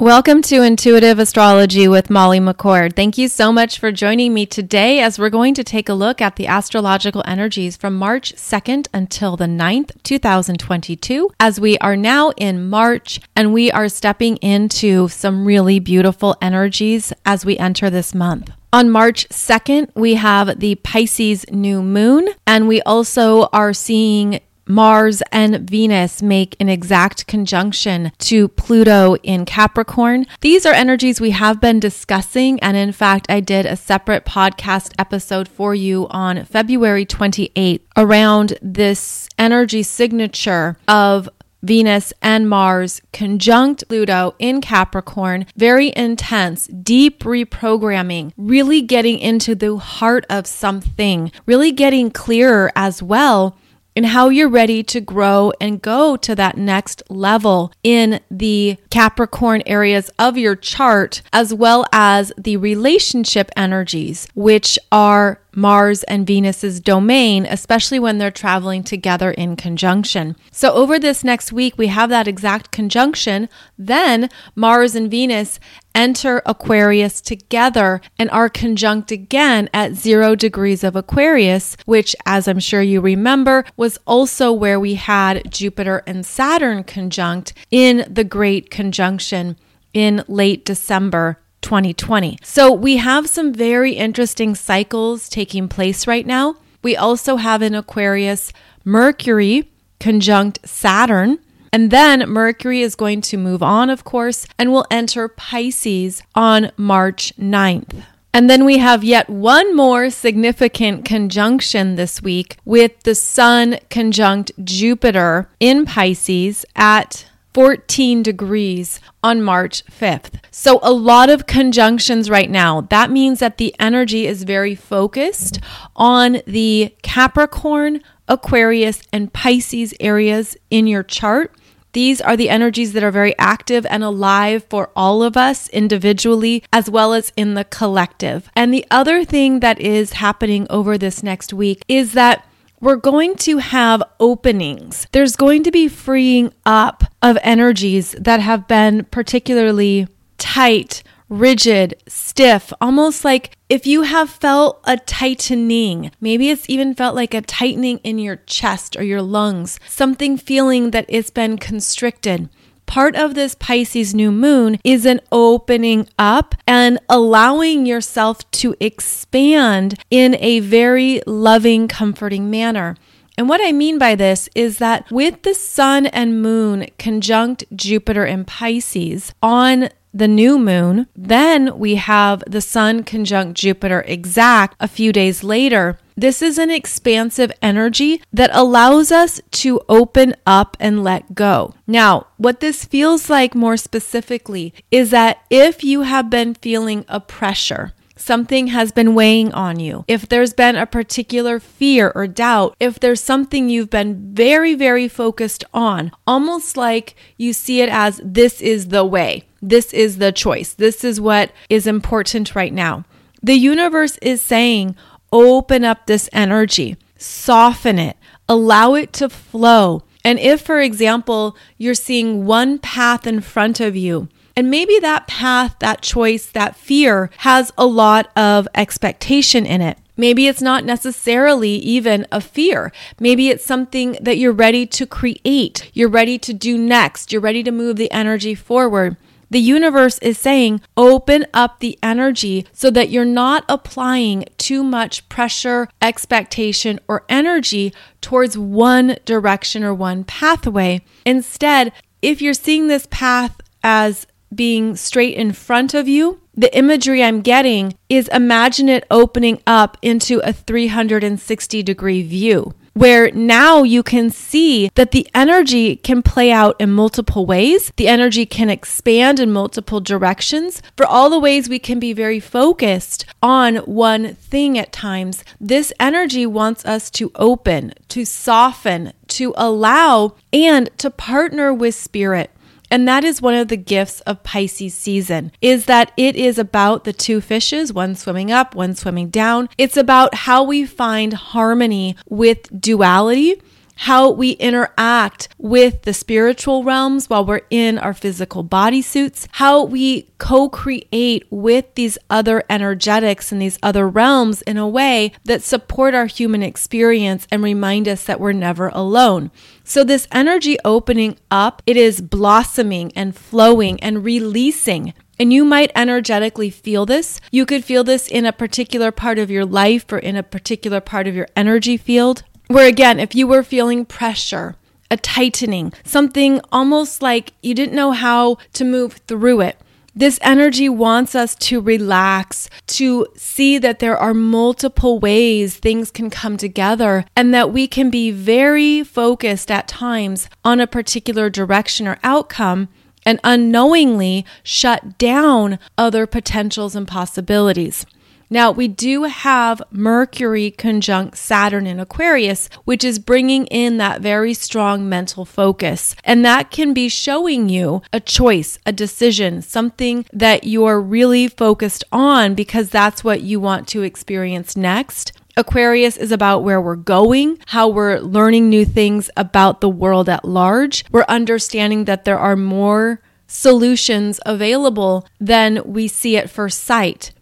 Welcome to Intuitive Astrology with Molly McCord. Thank you so much for joining me today as we're going to take a look at the astrological energies from March 2nd until the 9th, 2022, as we are now in March and we are stepping into some really beautiful energies as we enter this month. On March 2nd, we have the Pisces new moon, and we also are seeing Mars and Venus make an exact conjunction to Pluto in Capricorn. These are energies we have been discussing. And in fact, I did a separate podcast episode for you on February 28th around this energy signature of Venus and Mars conjunct Pluto in Capricorn, very intense, deep reprogramming, really getting into the heart of something, really getting clearer as well and how you're ready to grow and go to that next level in the Capricorn areas of your chart, as well as the relationship energies, which are Mars and Venus's domain, especially when they're traveling together in conjunction. So, over this next week, we have that exact conjunction. Then, Mars and Venus enter Aquarius together and are conjunct again at zero degrees of Aquarius, which, as I'm sure you remember, was also where we had Jupiter and Saturn conjunct in the Great Conjunction in late December 2020. So we have some very interesting cycles taking place right now. We also have in Aquarius Mercury conjunct Saturn. And then Mercury is going to move on, of course, and will enter Pisces on March 9th. And then we have yet one more significant conjunction this week with the Sun conjunct Jupiter in Pisces at 14 degrees on March 5th. So, a lot of conjunctions right now. That means that the energy is very focused on the Capricorn, Aquarius, and Pisces areas in your chart. These are the energies that are very active and alive for all of us individually as well as in the collective. And the other thing that is happening over this next week is that we're going to have openings. There's going to be freeing up of energies that have been particularly tight, rigid, stiff, almost like if you have felt a tightening, maybe it's even felt like a tightening in your chest or your lungs, something feeling that it's been constricted part of this Pisces new moon is an opening up and allowing yourself to expand in a very loving, comforting manner. And what I mean by this is that with the sun and moon conjunct Jupiter in Pisces on the new moon, then we have the sun conjunct Jupiter exact a few days later. This is an expansive energy that allows us to open up and let go. Now, what this feels like more specifically is that if you have been feeling a pressure, something has been weighing on you, if there's been a particular fear or doubt, if there's something you've been very, very focused on, almost like you see it as this is the way, this is the choice, this is what is important right now. The universe is saying, open up this energy, soften it, allow it to flow. And if, for example, you're seeing one path in front of you, and maybe that path, that choice, that fear has a lot of expectation in it. Maybe it's not necessarily even a fear. Maybe it's something that you're ready to create. You're ready to do next. You're ready to move the energy forward. The universe is saying, open up the energy so that you're not applying too much pressure, expectation, or energy towards one direction or one pathway. Instead, if you're seeing this path as being straight in front of you, the imagery I'm getting is imagine it opening up into a 360 degree view where now you can see that the energy can play out in multiple ways. The energy can expand in multiple directions. For all the ways we can be very focused on one thing at times, this energy wants us to open, to soften, to allow, and to partner with spirit. And that is one of the gifts of Pisces season is that it is about the two fishes, one swimming up, one swimming down. It's about how we find harmony with duality how we interact with the spiritual realms while we're in our physical body suits, how we co create with these other energetics and these other realms in a way that support our human experience and remind us that we're never alone. So, this energy opening up, it is blossoming and flowing and releasing. And you might energetically feel this. You could feel this in a particular part of your life or in a particular part of your energy field. Where again, if you were feeling pressure, a tightening, something almost like you didn't know how to move through it. This energy wants us to relax, to see that there are multiple ways things can come together, and that we can be very focused at times on a particular direction or outcome and unknowingly shut down other potentials and possibilities. Now, we do have Mercury conjunct Saturn in Aquarius, which is bringing in that very strong mental focus. And that can be showing you a choice, a decision, something that you're really focused on because that's what you want to experience next. Aquarius is about where we're going, how we're learning new things about the world at large. We're understanding that there are more solutions available than we see at first sight.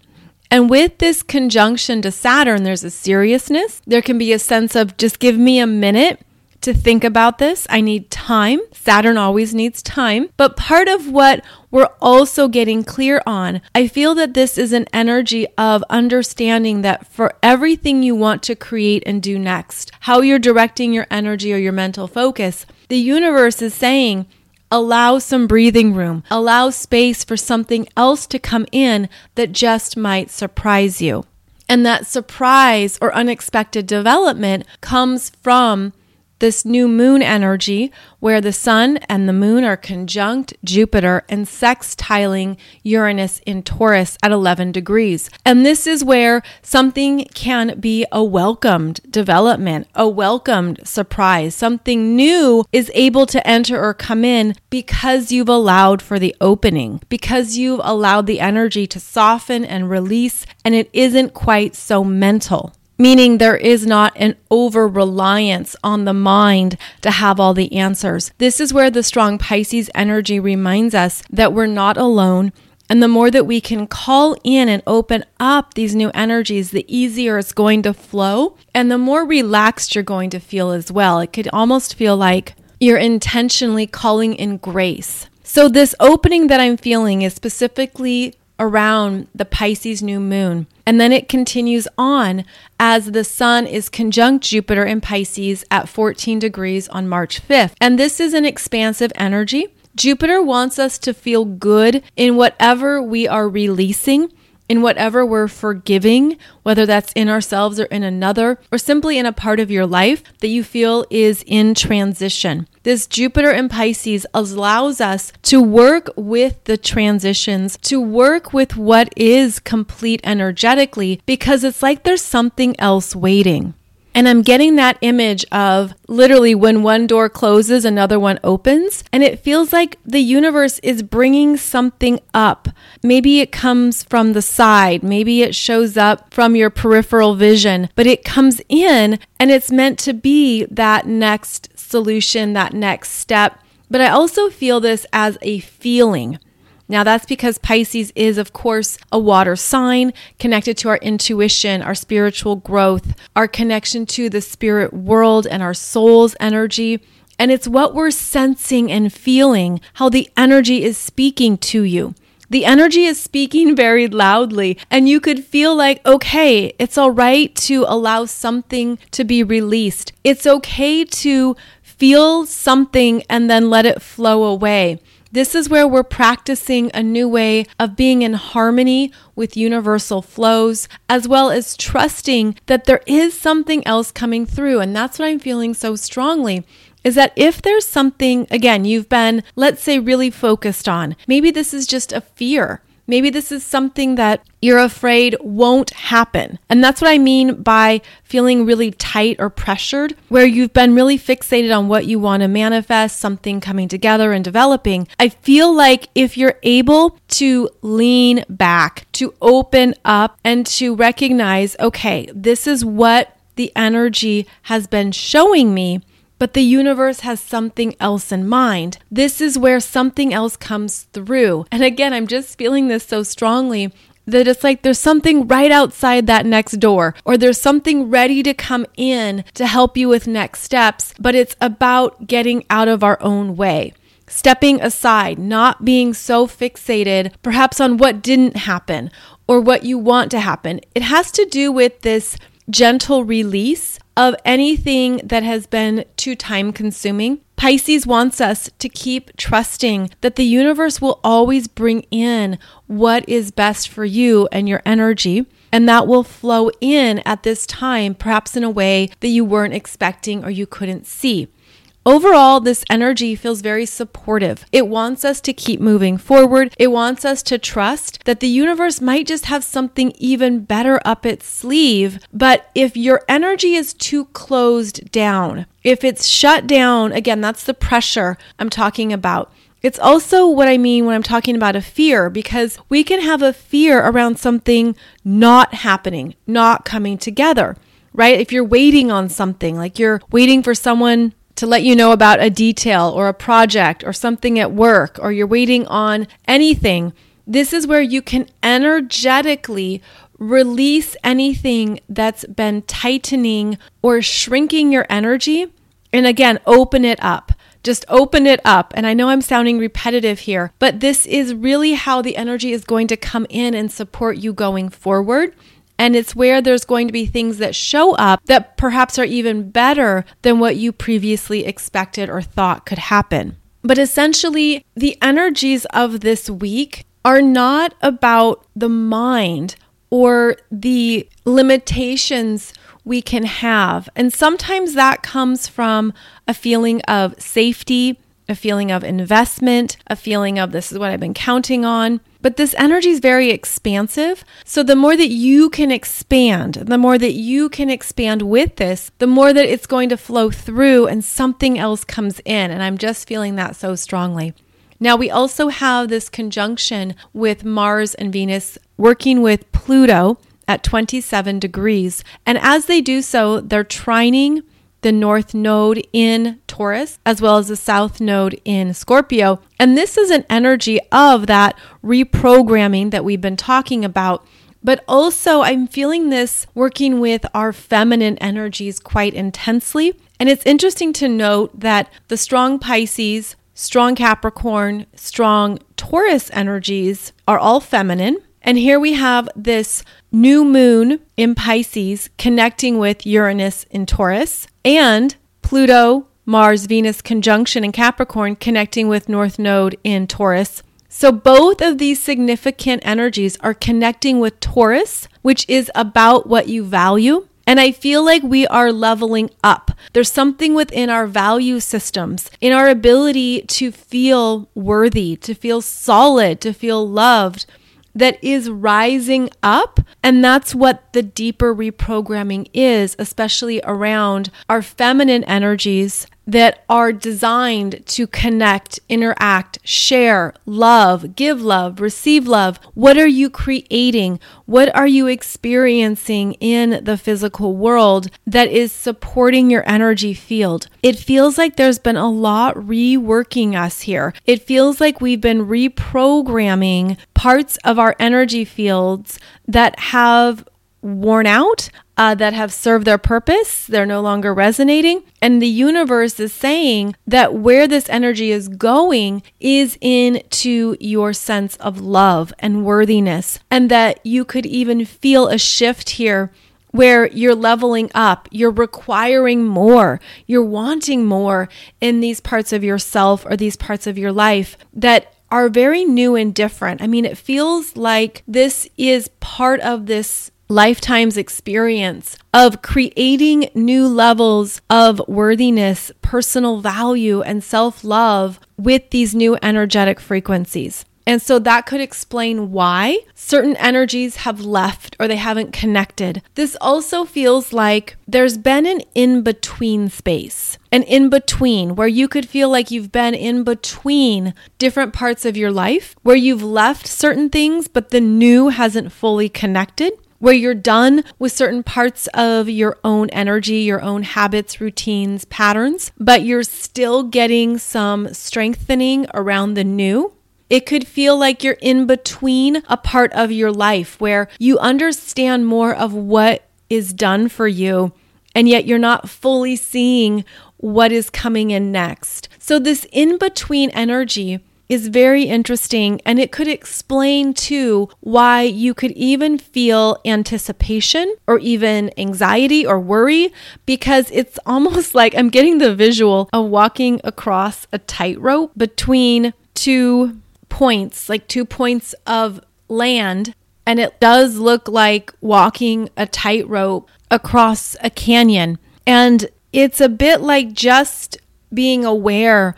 And with this conjunction to Saturn, there's a seriousness. There can be a sense of just give me a minute to think about this. I need time. Saturn always needs time. But part of what we're also getting clear on, I feel that this is an energy of understanding that for everything you want to create and do next, how you're directing your energy or your mental focus, the universe is saying, Allow some breathing room. Allow space for something else to come in that just might surprise you. And that surprise or unexpected development comes from this new moon energy where the sun and the moon are conjunct Jupiter and sextiling Uranus in Taurus at 11 degrees. And this is where something can be a welcomed development, a welcomed surprise. Something new is able to enter or come in because you've allowed for the opening, because you've allowed the energy to soften and release, and it isn't quite so mental meaning there is not an over reliance on the mind to have all the answers. This is where the strong Pisces energy reminds us that we're not alone. And the more that we can call in and open up these new energies, the easier it's going to flow and the more relaxed you're going to feel as well. It could almost feel like you're intentionally calling in grace. So, this opening that I'm feeling is specifically around the Pisces new moon. And then it continues on as the sun is conjunct Jupiter in Pisces at 14 degrees on March 5th. And this is an expansive energy. Jupiter wants us to feel good in whatever we are releasing in whatever we're forgiving, whether that's in ourselves or in another, or simply in a part of your life that you feel is in transition. This Jupiter in Pisces allows us to work with the transitions, to work with what is complete energetically, because it's like there's something else waiting. And I'm getting that image of literally when one door closes, another one opens. And it feels like the universe is bringing something up. Maybe it comes from the side, maybe it shows up from your peripheral vision, but it comes in and it's meant to be that next solution, that next step. But I also feel this as a feeling. Now, that's because Pisces is, of course, a water sign connected to our intuition, our spiritual growth, our connection to the spirit world, and our soul's energy. And it's what we're sensing and feeling, how the energy is speaking to you. The energy is speaking very loudly, and you could feel like, okay, it's all right to allow something to be released. It's okay to feel something and then let it flow away. This is where we're practicing a new way of being in harmony with universal flows, as well as trusting that there is something else coming through. And that's what I'm feeling so strongly is that if there's something, again, you've been, let's say, really focused on, maybe this is just a fear Maybe this is something that you're afraid won't happen. And that's what I mean by feeling really tight or pressured, where you've been really fixated on what you want to manifest, something coming together and developing. I feel like if you're able to lean back, to open up, and to recognize, okay, this is what the energy has been showing me but the universe has something else in mind. This is where something else comes through. And again, I'm just feeling this so strongly that it's like there's something right outside that next door, or there's something ready to come in to help you with next steps, but it's about getting out of our own way. Stepping aside, not being so fixated perhaps on what didn't happen or what you want to happen. It has to do with this gentle release of anything that has been too time consuming. Pisces wants us to keep trusting that the universe will always bring in what is best for you and your energy. And that will flow in at this time, perhaps in a way that you weren't expecting or you couldn't see. Overall, this energy feels very supportive. It wants us to keep moving forward. It wants us to trust that the universe might just have something even better up its sleeve. But if your energy is too closed down, if it's shut down, again, that's the pressure I'm talking about. It's also what I mean when I'm talking about a fear, because we can have a fear around something not happening, not coming together, right? If you're waiting on something, like you're waiting for someone to let you know about a detail or a project or something at work or you're waiting on anything, this is where you can energetically release anything that's been tightening or shrinking your energy. And again, open it up. Just open it up. And I know I'm sounding repetitive here, but this is really how the energy is going to come in and support you going forward. And it's where there's going to be things that show up that perhaps are even better than what you previously expected or thought could happen. But essentially, the energies of this week are not about the mind or the limitations we can have. And sometimes that comes from a feeling of safety, a feeling of investment, a feeling of this is what I've been counting on. But this energy is very expansive. So the more that you can expand, the more that you can expand with this, the more that it's going to flow through and something else comes in. And I'm just feeling that so strongly. Now, we also have this conjunction with Mars and Venus working with Pluto at 27 degrees. And as they do so, they're trining the north node in Taurus, as well as the south node in Scorpio. And this is an energy of that reprogramming that we've been talking about. But also, I'm feeling this working with our feminine energies quite intensely. And it's interesting to note that the strong Pisces, strong Capricorn, strong Taurus energies are all feminine. And here we have this new moon in Pisces connecting with Uranus in Taurus and Pluto, Mars, Venus conjunction in Capricorn connecting with North Node in Taurus. So both of these significant energies are connecting with Taurus, which is about what you value. And I feel like we are leveling up. There's something within our value systems, in our ability to feel worthy, to feel solid, to feel loved that is rising up. And that's what the deeper reprogramming is, especially around our feminine energies that are designed to connect, interact, share, love, give love, receive love. What are you creating? What are you experiencing in the physical world that is supporting your energy field? It feels like there's been a lot reworking us here. It feels like we've been reprogramming parts of our energy fields that have worn out, uh, that have served their purpose. They're no longer resonating. And the universe is saying that where this energy is going is into your sense of love and worthiness, and that you could even feel a shift here where you're leveling up, you're requiring more, you're wanting more in these parts of yourself or these parts of your life that are very new and different. I mean, it feels like this is part of this lifetime's experience of creating new levels of worthiness, personal value, and self love with these new energetic frequencies. And so that could explain why certain energies have left or they haven't connected. This also feels like there's been an in between space, an in between where you could feel like you've been in between different parts of your life, where you've left certain things, but the new hasn't fully connected. Where you're done with certain parts of your own energy, your own habits, routines, patterns, but you're still getting some strengthening around the new. It could feel like you're in between a part of your life where you understand more of what is done for you, and yet you're not fully seeing what is coming in next. So, this in between energy is very interesting and it could explain too why you could even feel anticipation or even anxiety or worry because it's almost like I'm getting the visual of walking across a tightrope between two points, like two points of land. And it does look like walking a tightrope across a canyon. And it's a bit like just being aware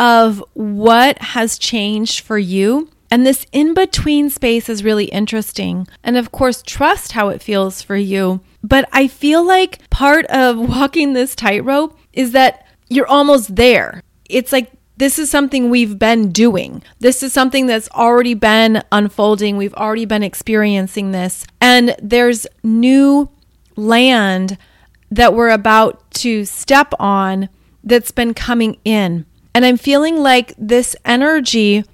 of what has changed for you. And this in between space is really interesting. And of course, trust how it feels for you. But I feel like part of walking this tightrope is that you're almost there. It's like this is something we've been doing. This is something that's already been unfolding. We've already been experiencing this. And there's new land that we're about to step on that's been coming in. And I'm feeling like this energy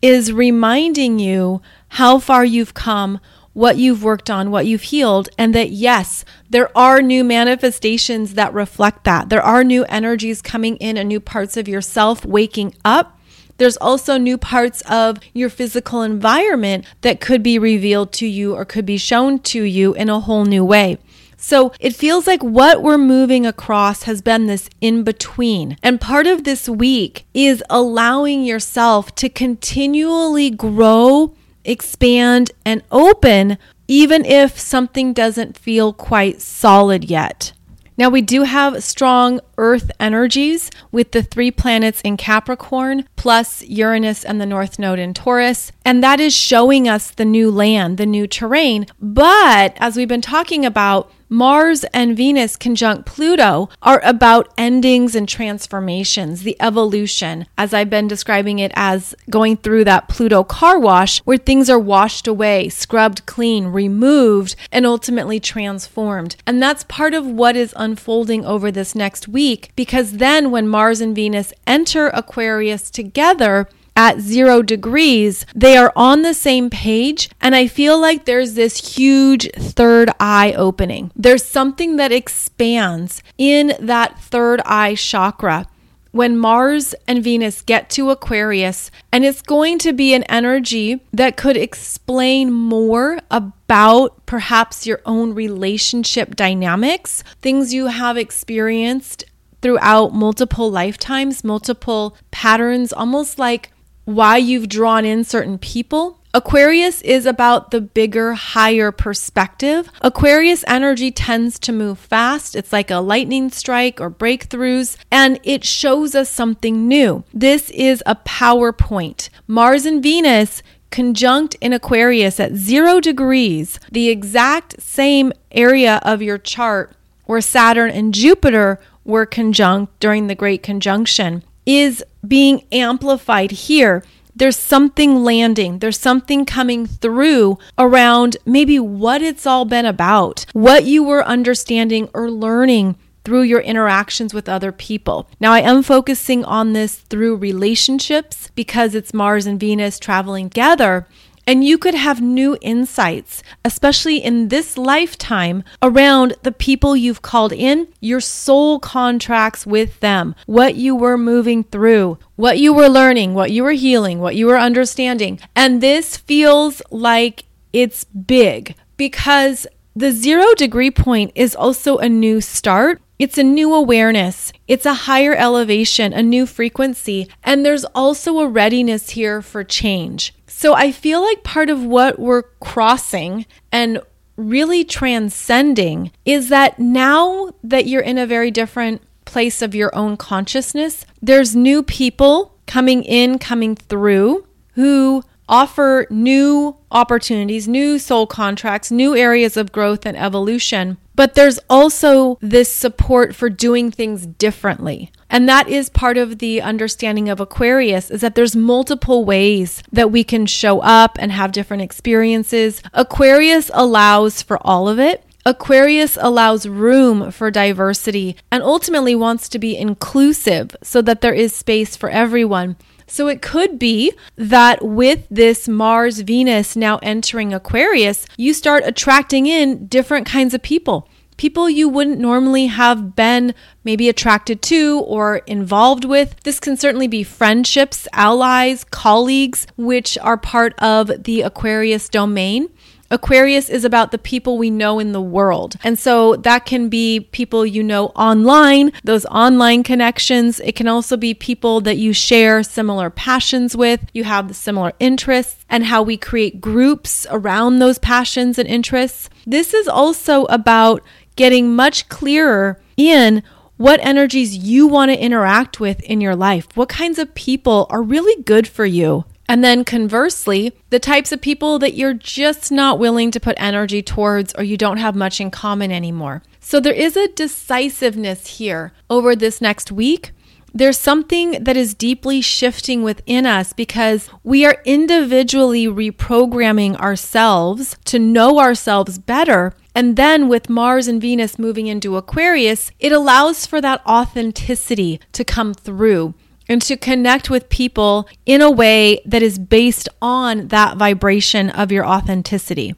is reminding you how far you've come, what you've worked on, what you've healed, and that yes, there are new manifestations that reflect that. There are new energies coming in and new parts of yourself waking up. There's also new parts of your physical environment that could be revealed to you or could be shown to you in a whole new way. So it feels like what we're moving across has been this in between. And part of this week is allowing yourself to continually grow, expand, and open, even if something doesn't feel quite solid yet. Now, we do have strong Earth energies with the three planets in Capricorn, plus Uranus and the North Node in Taurus. And that is showing us the new land, the new terrain. But as we've been talking about, Mars and Venus conjunct Pluto are about endings and transformations, the evolution, as I've been describing it as going through that Pluto car wash where things are washed away, scrubbed clean, removed, and ultimately transformed. And that's part of what is unfolding over this next week because then when Mars and Venus enter Aquarius together, at zero degrees, they are on the same page. And I feel like there's this huge third eye opening. There's something that expands in that third eye chakra when Mars and Venus get to Aquarius, and it's going to be an energy that could explain more about perhaps your own relationship dynamics, things you have experienced throughout multiple lifetimes, multiple patterns, almost like why you've drawn in certain people. Aquarius is about the bigger, higher perspective. Aquarius energy tends to move fast. It's like a lightning strike or breakthroughs, and it shows us something new. This is a power point. Mars and Venus conjunct in Aquarius at zero degrees, the exact same area of your chart where Saturn and Jupiter were conjunct during the Great Conjunction is being amplified here. There's something landing, there's something coming through around maybe what it's all been about, what you were understanding or learning through your interactions with other people. Now, I am focusing on this through relationships because it's Mars and Venus traveling together. And you could have new insights, especially in this lifetime, around the people you've called in, your soul contracts with them, what you were moving through, what you were learning, what you were healing, what you were understanding. And this feels like it's big because the zero degree point is also a new start. It's a new awareness. It's a higher elevation, a new frequency. And there's also a readiness here for change. So I feel like part of what we're crossing and really transcending is that now that you're in a very different place of your own consciousness, there's new people coming in, coming through who offer new opportunities, new soul contracts, new areas of growth and evolution. but there's also this support for doing things differently. And that is part of the understanding of Aquarius is that there's multiple ways that we can show up and have different experiences. Aquarius allows for all of it. Aquarius allows room for diversity and ultimately wants to be inclusive so that there is space for everyone. So it could be that with this Mars Venus now entering Aquarius, you start attracting in different kinds of people. People you wouldn't normally have been maybe attracted to or involved with. This can certainly be friendships, allies, colleagues, which are part of the Aquarius domain. Aquarius is about the people we know in the world. And so that can be people you know online, those online connections. It can also be people that you share similar passions with, you have similar interests, and how we create groups around those passions and interests. This is also about getting much clearer in what energies you want to interact with in your life. What kinds of people are really good for you? And then conversely, the types of people that you're just not willing to put energy towards or you don't have much in common anymore. So there is a decisiveness here over this next week. There's something that is deeply shifting within us because we are individually reprogramming ourselves to know ourselves better. And then with Mars and Venus moving into Aquarius, it allows for that authenticity to come through and to connect with people in a way that is based on that vibration of your authenticity.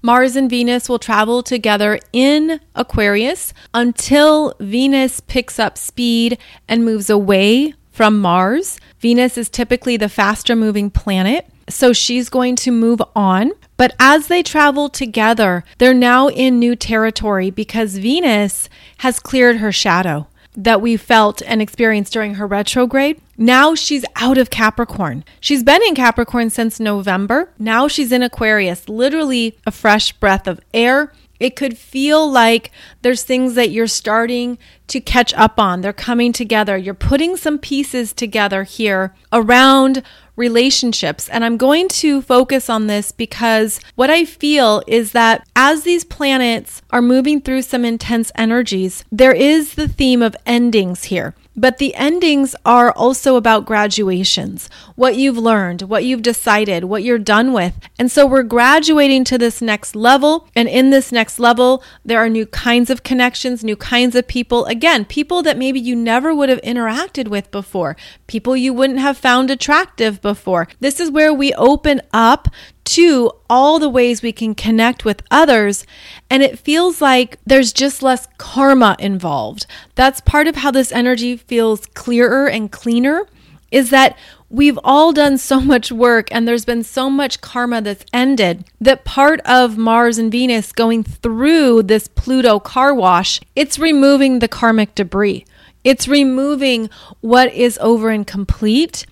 Mars and Venus will travel together in Aquarius until Venus picks up speed and moves away from Mars. Venus is typically the faster moving planet, so she's going to move on. But as they travel together, they're now in new territory because Venus has cleared her shadow that we felt and experienced during her retrograde. Now she's out of Capricorn. She's been in Capricorn since November. Now she's in Aquarius, literally a fresh breath of air. It could feel like there's things that you're starting to catch up on. They're coming together. You're putting some pieces together here around relationships. And I'm going to focus on this because what I feel is that as these planets are moving through some intense energies, there is the theme of endings here. But the endings are also about graduations, what you've learned, what you've decided, what you're done with. And so we're graduating to this next level. And in this next level, there are new kinds of connections, new kinds of people. Again, people that maybe you never would have interacted with before, people you wouldn't have found attractive before. This is where we open up to all the ways we can connect with others. And it feels like there's just less karma involved. That's part of how this energy feels clearer and cleaner is that we've all done so much work and there's been so much karma that's ended that part of Mars and Venus going through this Pluto car wash, it's removing the karmic debris. It's removing what is over and complete.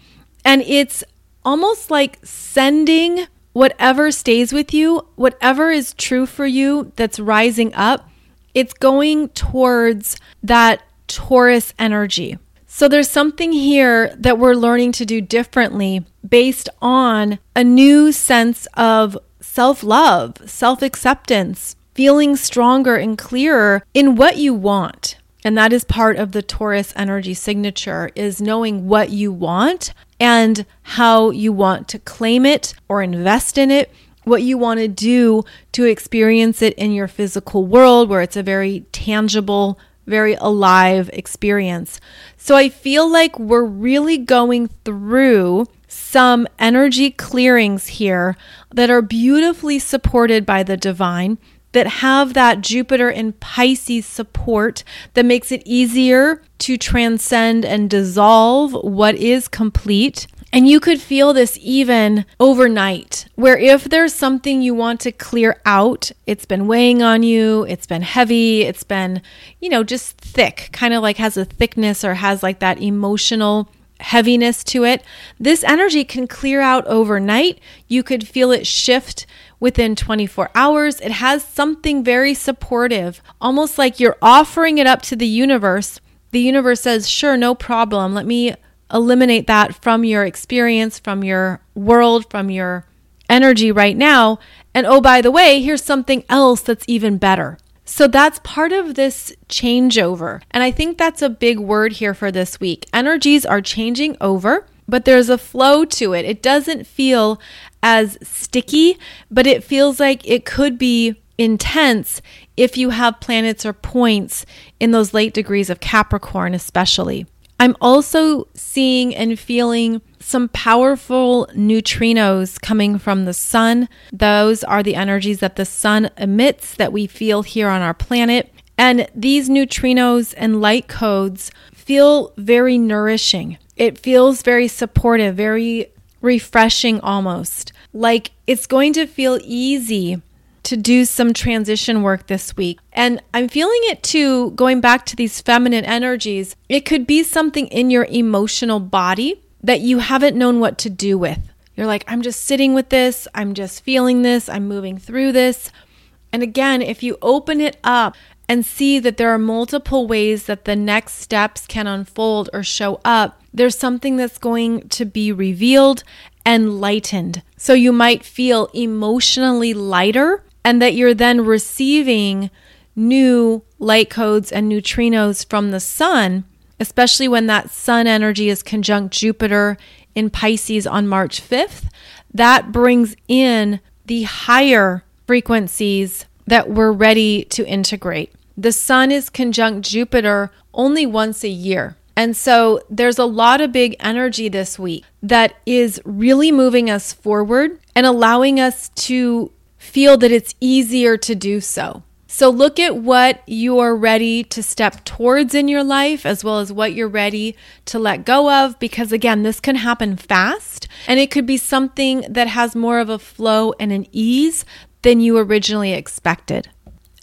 And it's almost like sending whatever stays with you, whatever is true for you that's rising up, it's going towards that Taurus energy. So there's something here that we're learning to do differently based on a new sense of self love, self acceptance, feeling stronger and clearer in what you want. And that is part of the Taurus energy signature is knowing what you want and how you want to claim it or invest in it, what you want to do to experience it in your physical world where it's a very tangible, very alive experience. So I feel like we're really going through some energy clearings here that are beautifully supported by the divine that have that Jupiter and Pisces support that makes it easier to transcend and dissolve what is complete. And you could feel this even overnight, where if there's something you want to clear out, it's been weighing on you, it's been heavy, it's been, you know, just thick, kind of like has a thickness or has like that emotional heaviness to it. This energy can clear out overnight. You could feel it shift within 24 hours. It has something very supportive, almost like you're offering it up to the universe. The universe says, Sure, no problem. Let me eliminate that from your experience, from your world, from your energy right now. And oh, by the way, here's something else that's even better. So that's part of this changeover. And I think that's a big word here for this week. Energies are changing over, but there's a flow to it. It doesn't feel as sticky, but it feels like it could be intense if you have planets or points in those late degrees of Capricorn, especially. I'm also seeing and feeling some powerful neutrinos coming from the sun. Those are the energies that the sun emits that we feel here on our planet. And these neutrinos and light codes feel very nourishing. It feels very supportive, very refreshing almost. Like it's going to feel easy to do some transition work this week. And I'm feeling it too, going back to these feminine energies. It could be something in your emotional body that you haven't known what to do with. You're like, I'm just sitting with this, I'm just feeling this, I'm moving through this. And again, if you open it up and see that there are multiple ways that the next steps can unfold or show up, there's something that's going to be revealed and lightened. So you might feel emotionally lighter and that you're then receiving new light codes and neutrinos from the sun, especially when that sun energy is conjunct Jupiter in Pisces on March 5th. That brings in the higher frequencies that we're ready to integrate. The sun is conjunct Jupiter only once a year. And so there's a lot of big energy this week that is really moving us forward and allowing us to feel that it's easier to do so. So look at what you're ready to step towards in your life as well as what you're ready to let go of because again, this can happen fast and it could be something that has more of a flow and an ease than you originally expected.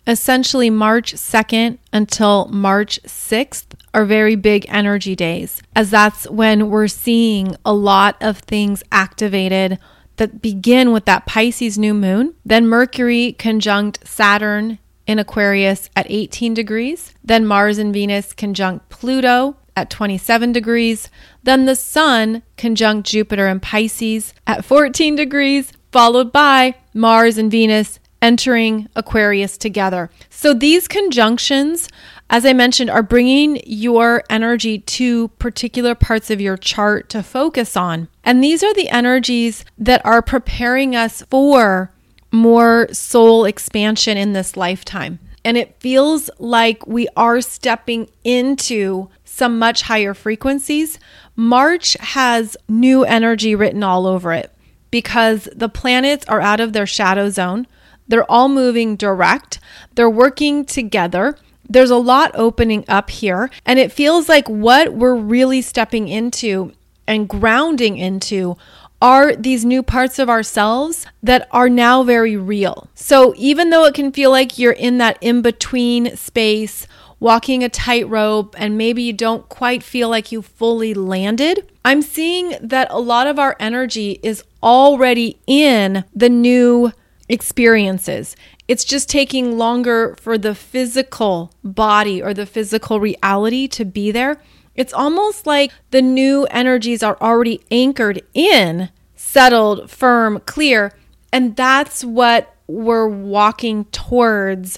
Essentially, March 2nd until March 6th are very big energy days, as that's when we're seeing a lot of things activated that begin with that Pisces new moon, then Mercury conjunct Saturn in Aquarius at 18 degrees, then Mars and Venus conjunct Pluto at 27 degrees, then the Sun conjunct Jupiter and Pisces at 14 degrees, followed by Mars and Venus entering Aquarius together. So these conjunctions as I mentioned, are bringing your energy to particular parts of your chart to focus on. And these are the energies that are preparing us for more soul expansion in this lifetime. And it feels like we are stepping into some much higher frequencies. March has new energy written all over it because the planets are out of their shadow zone. They're all moving direct. They're working together there's a lot opening up here, and it feels like what we're really stepping into and grounding into are these new parts of ourselves that are now very real. So even though it can feel like you're in that in between space, walking a tightrope, and maybe you don't quite feel like you fully landed, I'm seeing that a lot of our energy is already in the new experiences. It's just taking longer for the physical body or the physical reality to be there. It's almost like the new energies are already anchored in, settled, firm, clear. And that's what we're walking towards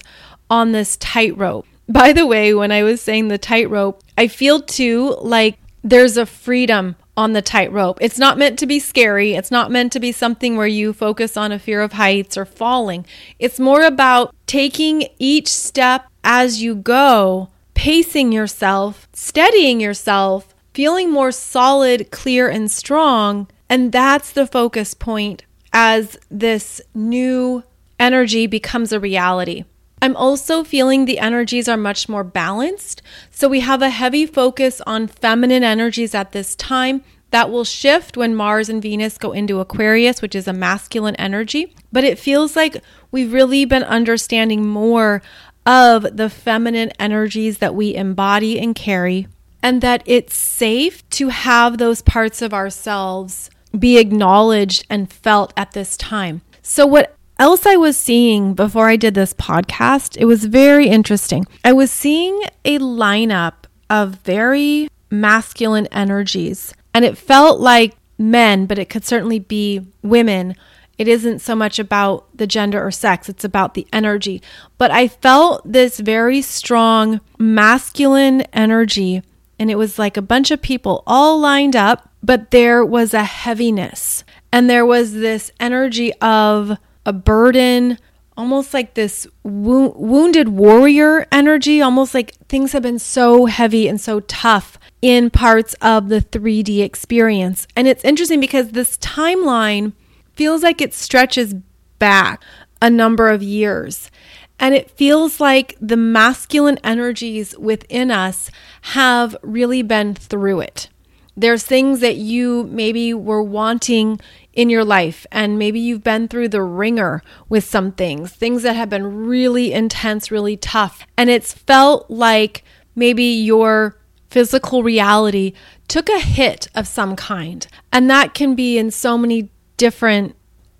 on this tightrope. By the way, when I was saying the tightrope, I feel too like there's a freedom on the tightrope. It's not meant to be scary. It's not meant to be something where you focus on a fear of heights or falling. It's more about taking each step as you go, pacing yourself, steadying yourself, feeling more solid, clear, and strong. And that's the focus point as this new energy becomes a reality. I'm also feeling the energies are much more balanced. So we have a heavy focus on feminine energies at this time. That will shift when Mars and Venus go into Aquarius, which is a masculine energy. But it feels like we've really been understanding more of the feminine energies that we embody and carry, and that it's safe to have those parts of ourselves be acknowledged and felt at this time. So, what else I was seeing before I did this podcast, it was very interesting. I was seeing a lineup of very masculine energies, and it felt like men, but it could certainly be women it isn't so much about the gender or sex, it's about the energy. But I felt this very strong masculine energy, and it was like a bunch of people all lined up, but there was a heaviness. And there was this energy of a burden, almost like this wo- wounded warrior energy, almost like things have been so heavy and so tough in parts of the 3D experience. And it's interesting because this timeline feels like it stretches back a number of years. And it feels like the masculine energies within us have really been through it. There's things that you maybe were wanting in your life, and maybe you've been through the wringer with some things, things that have been really intense, really tough. And it's felt like maybe your physical reality took a hit of some kind. And that can be in so many different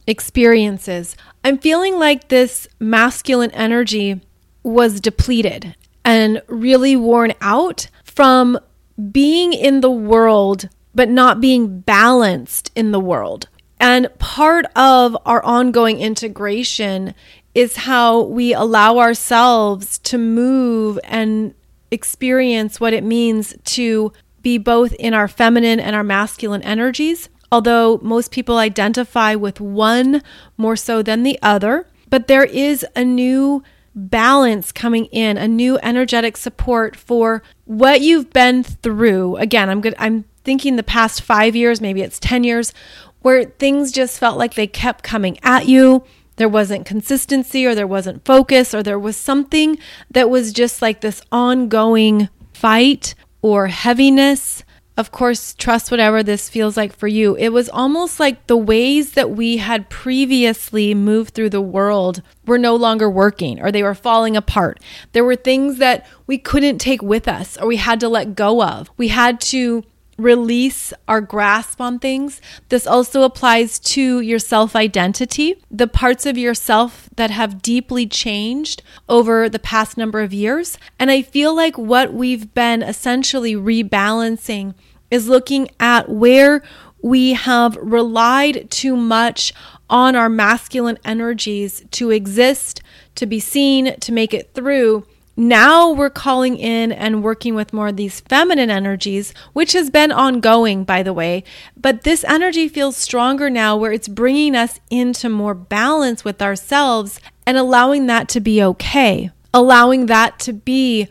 experiences. I'm feeling like this masculine energy was depleted and really worn out from being in the world, but not being balanced in the world. And part of our ongoing integration is how we allow ourselves to move and experience what it means to be both in our feminine and our masculine energies although most people identify with one more so than the other. But there is a new balance coming in, a new energetic support for what you've been through. Again, I'm good. I'm thinking the past five years, maybe it's 10 years, where things just felt like they kept coming at you. There wasn't consistency, or there wasn't focus, or there was something that was just like this ongoing fight or heaviness of course, trust whatever this feels like for you. It was almost like the ways that we had previously moved through the world were no longer working or they were falling apart. There were things that we couldn't take with us or we had to let go of. We had to release our grasp on things. This also applies to your self identity, the parts of yourself that have deeply changed over the past number of years. And I feel like what we've been essentially rebalancing is looking at where we have relied too much on our masculine energies to exist, to be seen, to make it through now we're calling in and working with more of these feminine energies, which has been ongoing, by the way. But this energy feels stronger now, where it's bringing us into more balance with ourselves and allowing that to be okay, allowing that to be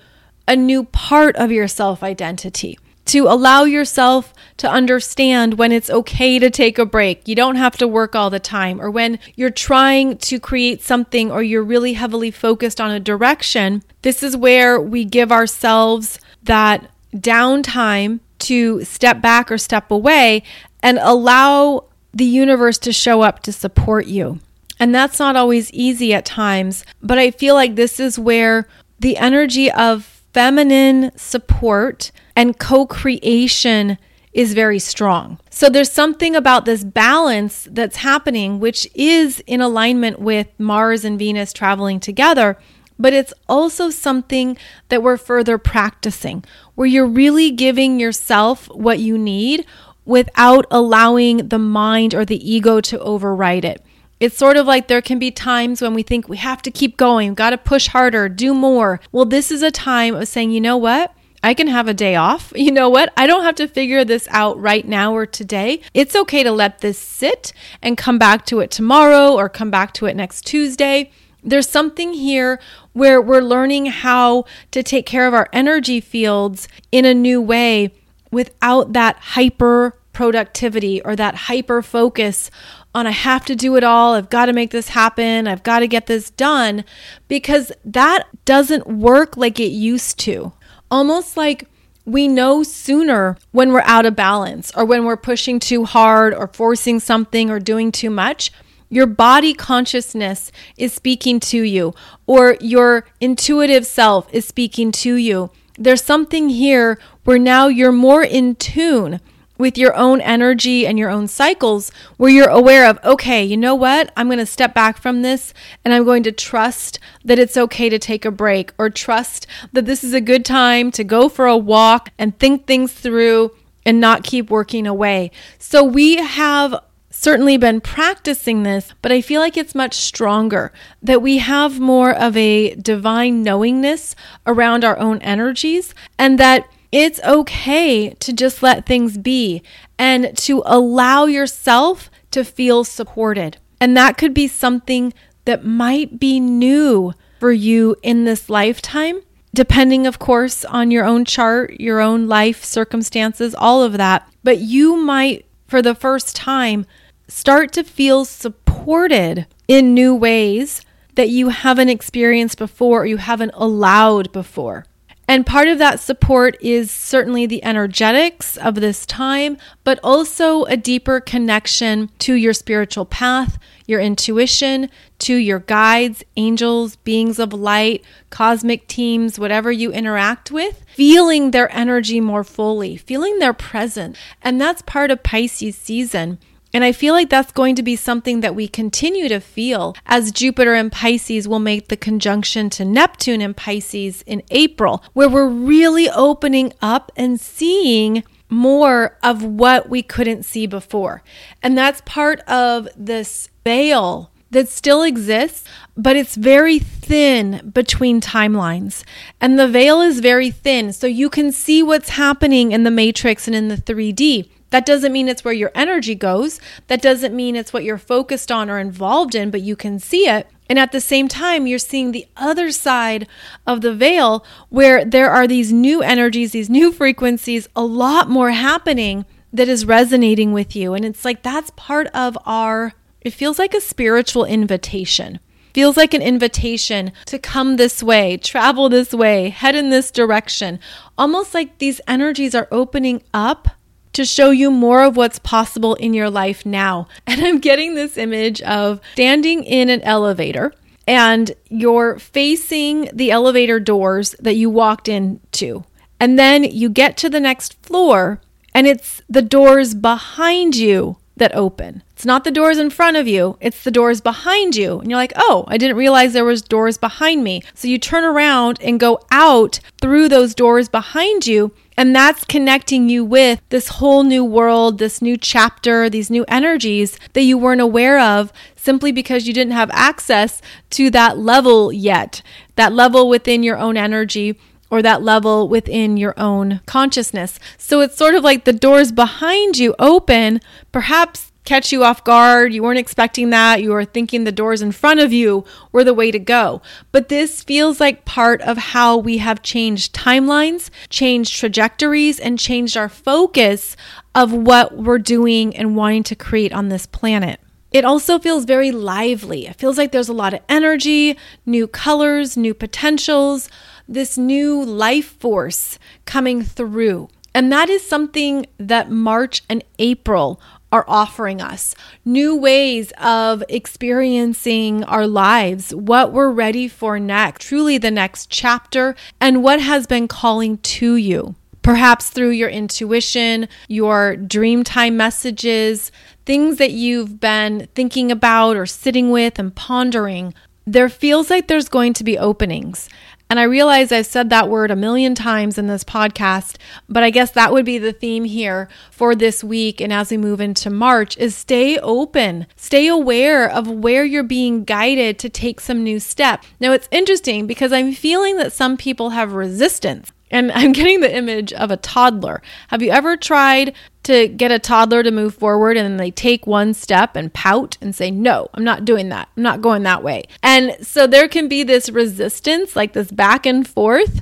a new part of your self identity to allow yourself to understand when it's okay to take a break. You don't have to work all the time, or when you're trying to create something or you're really heavily focused on a direction. This is where we give ourselves that downtime to step back or step away and allow the universe to show up to support you. And that's not always easy at times, but I feel like this is where the energy of feminine support and co creation is very strong. So there's something about this balance that's happening, which is in alignment with Mars and Venus traveling together. But it's also something that we're further practicing, where you're really giving yourself what you need without allowing the mind or the ego to override it. It's sort of like there can be times when we think we have to keep going, got to push harder, do more. Well, this is a time of saying, you know what? I can have a day off. You know what? I don't have to figure this out right now or today. It's okay to let this sit and come back to it tomorrow or come back to it next Tuesday. There's something here where we're learning how to take care of our energy fields in a new way without that hyper productivity or that hyper focus on I have to do it all. I've got to make this happen. I've got to get this done because that doesn't work like it used to. Almost like we know sooner when we're out of balance or when we're pushing too hard or forcing something or doing too much. Your body consciousness is speaking to you, or your intuitive self is speaking to you. There's something here where now you're more in tune with your own energy and your own cycles where you're aware of, okay, you know what? I'm going to step back from this and I'm going to trust that it's okay to take a break or trust that this is a good time to go for a walk and think things through and not keep working away. So we have certainly been practicing this, but I feel like it's much stronger that we have more of a divine knowingness around our own energies and that it's okay to just let things be and to allow yourself to feel supported. And that could be something that might be new for you in this lifetime, depending, of course, on your own chart, your own life circumstances, all of that. But you might, for the first time, start to feel supported in new ways that you haven't experienced before or you haven't allowed before. And part of that support is certainly the energetics of this time, but also a deeper connection to your spiritual path, your intuition, to your guides, angels, beings of light, cosmic teams, whatever you interact with, feeling their energy more fully, feeling their presence. And that's part of Pisces season. And I feel like that's going to be something that we continue to feel as Jupiter and Pisces will make the conjunction to Neptune and Pisces in April, where we're really opening up and seeing more of what we couldn't see before. And that's part of this veil that still exists, but it's very thin between timelines. And the veil is very thin, so you can see what's happening in the matrix and in the 3D. That doesn't mean it's where your energy goes. That doesn't mean it's what you're focused on or involved in, but you can see it. And at the same time, you're seeing the other side of the veil where there are these new energies, these new frequencies, a lot more happening that is resonating with you. And it's like that's part of our, it feels like a spiritual invitation. Feels like an invitation to come this way, travel this way, head in this direction. Almost like these energies are opening up to show you more of what's possible in your life now. And I'm getting this image of standing in an elevator and you're facing the elevator doors that you walked into. And then you get to the next floor and it's the doors behind you that open. It's not the doors in front of you, it's the doors behind you. And you're like, "Oh, I didn't realize there was doors behind me." So you turn around and go out through those doors behind you and that's connecting you with this whole new world, this new chapter, these new energies that you weren't aware of simply because you didn't have access to that level yet, that level within your own energy or that level within your own consciousness. So it's sort of like the doors behind you open, perhaps catch you off guard. You weren't expecting that. You were thinking the doors in front of you were the way to go. But this feels like part of how we have changed timelines, changed trajectories, and changed our focus of what we're doing and wanting to create on this planet. It also feels very lively. It feels like there's a lot of energy, new colors, new potentials, this new life force coming through. And that is something that March and April are offering us new ways of experiencing our lives, what we're ready for next, truly the next chapter, and what has been calling to you. Perhaps through your intuition, your dream time messages, things that you've been thinking about or sitting with and pondering. There feels like there's going to be openings. And I realize I've said that word a million times in this podcast, but I guess that would be the theme here for this week. And as we move into March, is stay open, stay aware of where you're being guided to take some new step. Now, it's interesting because I'm feeling that some people have resistance. And I'm getting the image of a toddler. Have you ever tried to get a toddler to move forward and they take one step and pout and say, No, I'm not doing that. I'm not going that way. And so there can be this resistance, like this back and forth,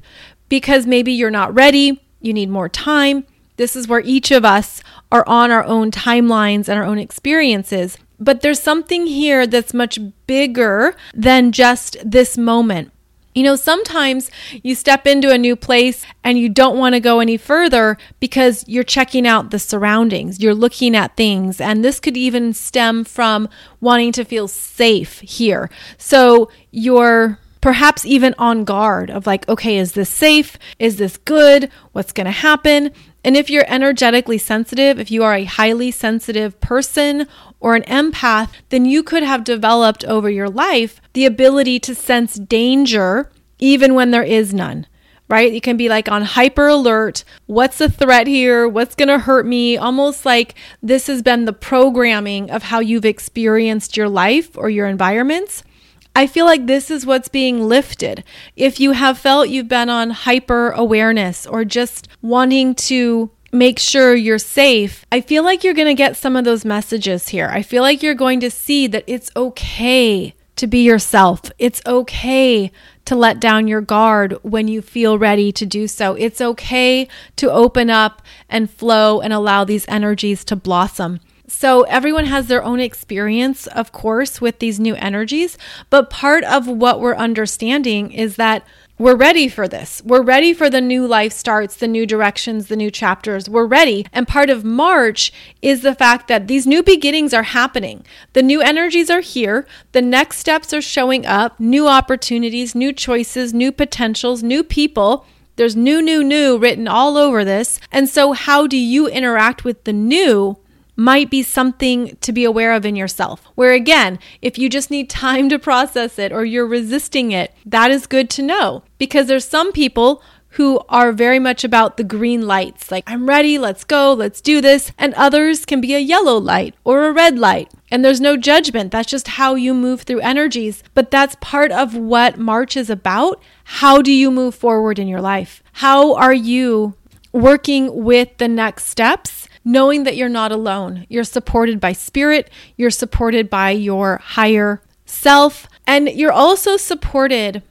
because maybe you're not ready, you need more time. This is where each of us are on our own timelines and our own experiences. But there's something here that's much bigger than just this moment. You know, sometimes you step into a new place and you don't want to go any further because you're checking out the surroundings, you're looking at things, and this could even stem from wanting to feel safe here. So you're perhaps even on guard of like, okay, is this safe? Is this good? What's going to happen? And if you're energetically sensitive, if you are a highly sensitive person or an empath, then you could have developed over your life the ability to sense danger even when there is none right? You can be like on hyper alert. What's the threat here? What's going to hurt me? Almost like this has been the programming of how you've experienced your life or your environments. I feel like this is what's being lifted. If you have felt you've been on hyper awareness or just wanting to make sure you're safe, I feel like you're going to get some of those messages here. I feel like you're going to see that it's okay to be yourself. It's okay to let down your guard when you feel ready to do so. It's okay to open up and flow and allow these energies to blossom. So, everyone has their own experience, of course, with these new energies. But part of what we're understanding is that we're ready for this. We're ready for the new life starts, the new directions, the new chapters. We're ready. And part of March is the fact that these new beginnings are happening. The new energies are here. The next steps are showing up, new opportunities, new choices, new potentials, new people. There's new, new, new written all over this. And so, how do you interact with the new? Might be something to be aware of in yourself. Where again, if you just need time to process it or you're resisting it, that is good to know because there's some people who are very much about the green lights, like, I'm ready, let's go, let's do this. And others can be a yellow light or a red light. And there's no judgment. That's just how you move through energies. But that's part of what March is about. How do you move forward in your life? How are you working with the next steps? Knowing that you're not alone. You're supported by spirit, you're supported by your higher self, and you're also supported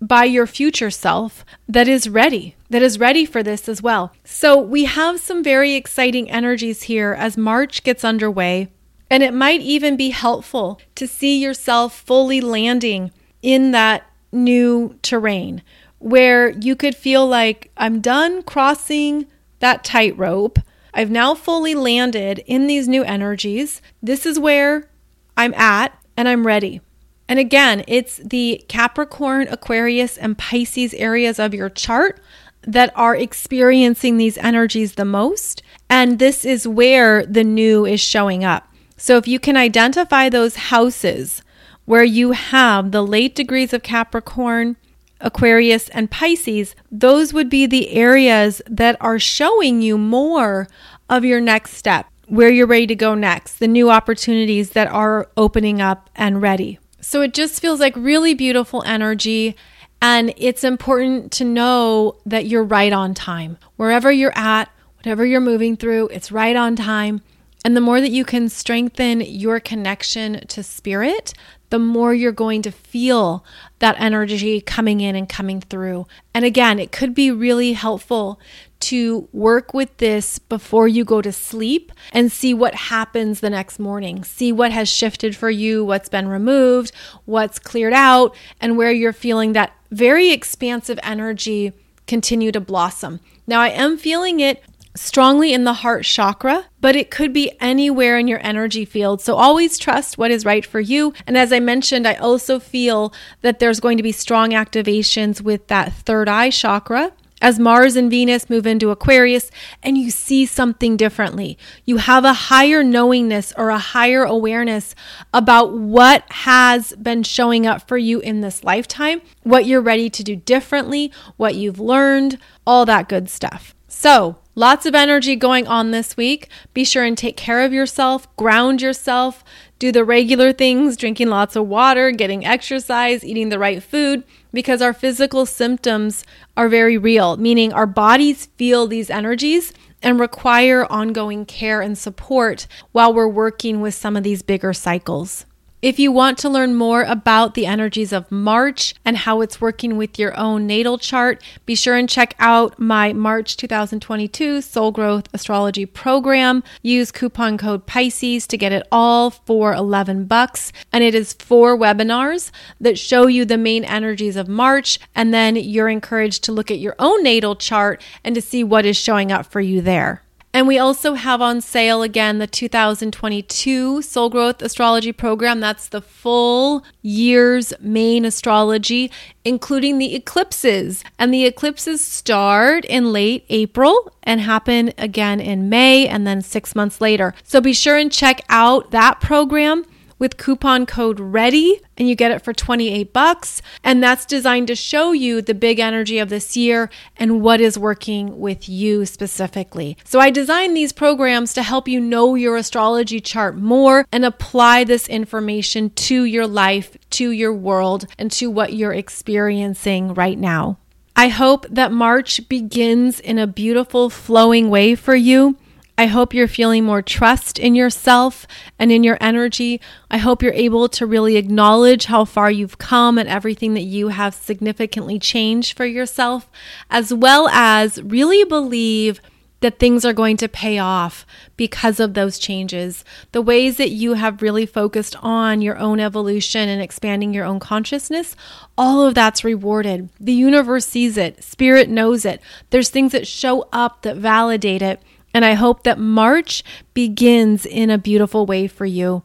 by your future self that is ready, that is ready for this as well. So, we have some very exciting energies here as March gets underway, and it might even be helpful to see yourself fully landing in that new terrain where you could feel like I'm done crossing that tightrope. I've now fully landed in these new energies. This is where I'm at and I'm ready. And again, it's the Capricorn, Aquarius, and Pisces areas of your chart that are experiencing these energies the most. And this is where the new is showing up. So if you can identify those houses where you have the late degrees of Capricorn, Aquarius, and Pisces, those would be the areas that are showing you more of your next step, where you're ready to go next, the new opportunities that are opening up and ready. So it just feels like really beautiful energy. And it's important to know that you're right on time. Wherever you're at, whatever you're moving through, it's right on time. And the more that you can strengthen your connection to spirit, the more you're going to feel that energy coming in and coming through. And again, it could be really helpful to work with this before you go to sleep and see what happens the next morning. See what has shifted for you, what's been removed, what's cleared out, and where you're feeling that very expansive energy continue to blossom. Now, I am feeling it strongly in the heart chakra, but it could be anywhere in your energy field. So always trust what is right for you. And as I mentioned, I also feel that there's going to be strong activations with that third eye chakra. As Mars and Venus move into Aquarius and you see something differently, you have a higher knowingness or a higher awareness about what has been showing up for you in this lifetime, what you're ready to do differently, what you've learned, all that good stuff. So, lots of energy going on this week. Be sure and take care of yourself, ground yourself, do the regular things, drinking lots of water, getting exercise, eating the right food, because our physical symptoms are very real, meaning our bodies feel these energies and require ongoing care and support while we're working with some of these bigger cycles. If you want to learn more about the energies of March and how it's working with your own natal chart, be sure and check out my March 2022 Soul Growth Astrology program. Use coupon code Pisces to get it all for 11 bucks. And it is four webinars that show you the main energies of March. And then you're encouraged to look at your own natal chart and to see what is showing up for you there. And we also have on sale again the 2022 Soul Growth Astrology Program. That's the full year's main astrology, including the eclipses. And the eclipses start in late April and happen again in May and then six months later. So be sure and check out that program with coupon code READY and you get it for 28 bucks. And that's designed to show you the big energy of this year and what is working with you specifically. So I designed these programs to help you know your astrology chart more and apply this information to your life, to your world, and to what you're experiencing right now. I hope that March begins in a beautiful, flowing way for you. I hope you're feeling more trust in yourself and in your energy. I hope you're able to really acknowledge how far you've come and everything that you have significantly changed for yourself, as well as really believe that things are going to pay off because of those changes. The ways that you have really focused on your own evolution and expanding your own consciousness, all of that's rewarded. The universe sees it, spirit knows it. There's things that show up that validate it. And I hope that March begins in a beautiful way for you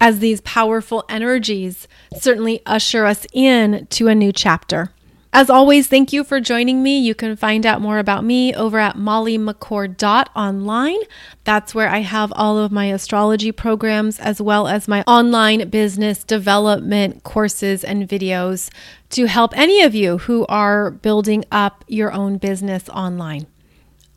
as these powerful energies certainly usher us in to a new chapter. As always, thank you for joining me. You can find out more about me over at mollymccord.online. That's where I have all of my astrology programs as well as my online business development courses and videos to help any of you who are building up your own business online.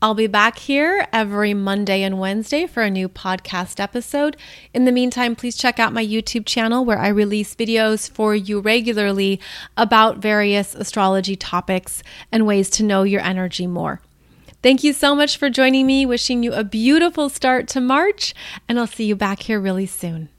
I'll be back here every Monday and Wednesday for a new podcast episode. In the meantime, please check out my YouTube channel where I release videos for you regularly about various astrology topics and ways to know your energy more. Thank you so much for joining me. Wishing you a beautiful start to March, and I'll see you back here really soon.